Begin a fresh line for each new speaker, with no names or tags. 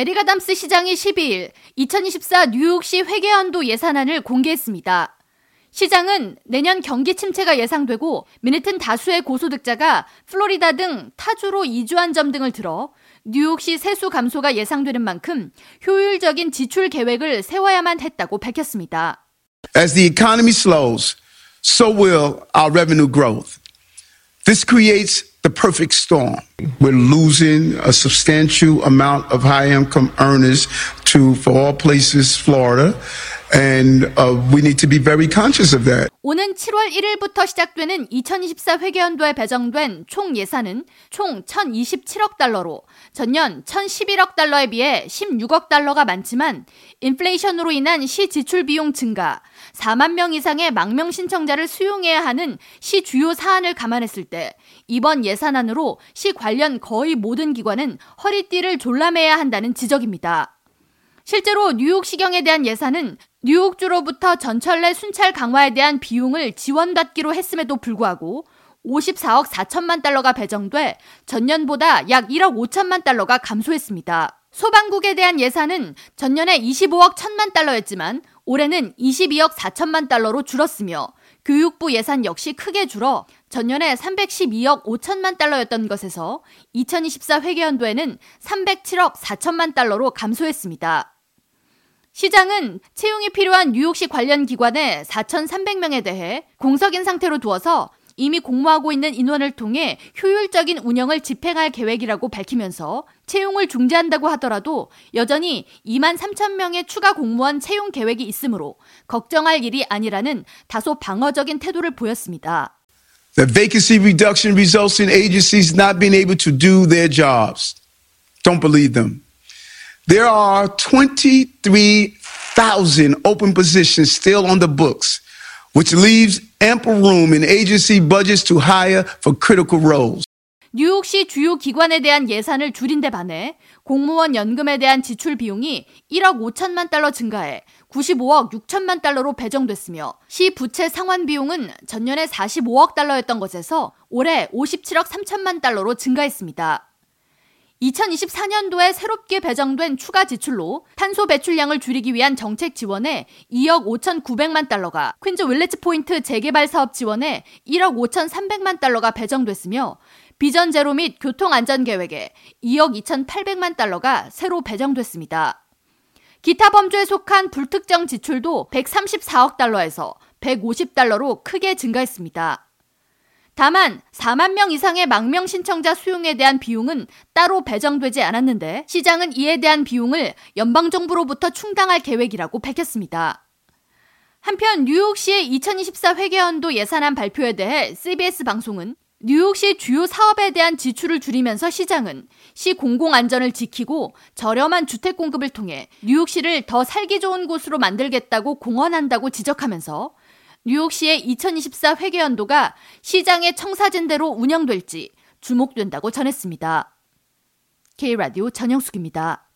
에릭 아담스 시장이 12일 2024 뉴욕시 회계연도 예산안을 공개했습니다. 시장은 내년 경기 침체가 예상되고 미네튼 다수의 고소득자가 플로리다 등 타주로 이주한 점 등을 들어 뉴욕시 세수 감소가 예상되는 만큼 효율적인 지출 계획을 세워야만 했다고 밝혔습니다.
As the economy slows, so will our revenue growth. This creates the perfect storm. We're losing a substantial amount of high income earners to, for all places, Florida. And uh, we need to be very conscious of that.
오는 7월 1일부터 시작되는 2024 회계연도에 배정된 총 예산은 총 1,027억 달러로 전년 1,011억 달러에 비해 16억 달러가 많지만 인플레이션으로 인한 시 지출 비용 증가, 4만 명 이상의 망명 신청자를 수용해야 하는 시 주요 사안을 감안했을 때 이번 예산안으로 시 관련 거의 모든 기관은 허리띠를 졸라매야 한다는 지적입니다. 실제로 뉴욕 시경에 대한 예산은 뉴욕주로부터 전철 내 순찰 강화에 대한 비용을 지원받기로 했음에도 불구하고 54억 4천만 달러가 배정돼 전년보다 약 1억 5천만 달러가 감소했습니다. 소방국에 대한 예산은 전년에 25억 1천만 달러였지만 올해는 22억 4천만 달러로 줄었으며 교육부 예산 역시 크게 줄어 전년에 312억 5천만 달러였던 것에서 2024 회계연도에는 307억 4천만 달러로 감소했습니다. 시장은 채용이 필요한 뉴욕시 관련 기관의 4,300명에 대해 공석인 상태로 두어서 이미 공모하고 있는 인원을 통해 효율적인 운영을 집행할 계획이라고 밝히면서 채용을 중지한다고 하더라도 여전히 2만 3천 명의 추가 공무원 채용 계획이 있으므로 걱정할 일이 아니라는 다소 방어적인 태도를 보였습니다.
The vacancy reduction results in agencies not being able to do their jobs. Don't believe them. There are 23,000 open positions still on the books, which leaves ample room in agency budgets to hire for critical roles.
뉴욕시 주요 기관에 대한 예산을 줄인 데 반해 공무원 연금에 대한 지출 비용이 1억 5천만 달러 증가해 95억 6천만 달러로 배정됐으며 시 부채 상환 비용은 전년에 45억 달러였던 것에서 올해 57억 3천만 달러로 증가했습니다. 2024년도에 새롭게 배정된 추가 지출로 탄소 배출량을 줄이기 위한 정책 지원에 2억 5,900만 달러가, 퀸즈 윌리지 포인트 재개발 사업 지원에 1억 5,300만 달러가 배정됐으며 비전 제로 및 교통 안전 계획에 2억 2,800만 달러가 새로 배정됐습니다. 기타 범주에 속한 불특정 지출도 134억 달러에서 150달러로 크게 증가했습니다. 다만 4만 명 이상의 망명 신청자 수용에 대한 비용은 따로 배정되지 않았는데 시장은 이에 대한 비용을 연방정부로부터 충당할 계획이라고 밝혔습니다. 한편 뉴욕시의 2024 회계연도 예산안 발표에 대해 CBS 방송은 뉴욕시 주요 사업에 대한 지출을 줄이면서 시장은 시 공공안전을 지키고 저렴한 주택 공급을 통해 뉴욕시를 더 살기 좋은 곳으로 만들겠다고 공언한다고 지적하면서 뉴욕시의 2024 회계연도가 시장의 청사진대로 운영될지 주목된다고 전했습니다. K라디오 전영숙입니다.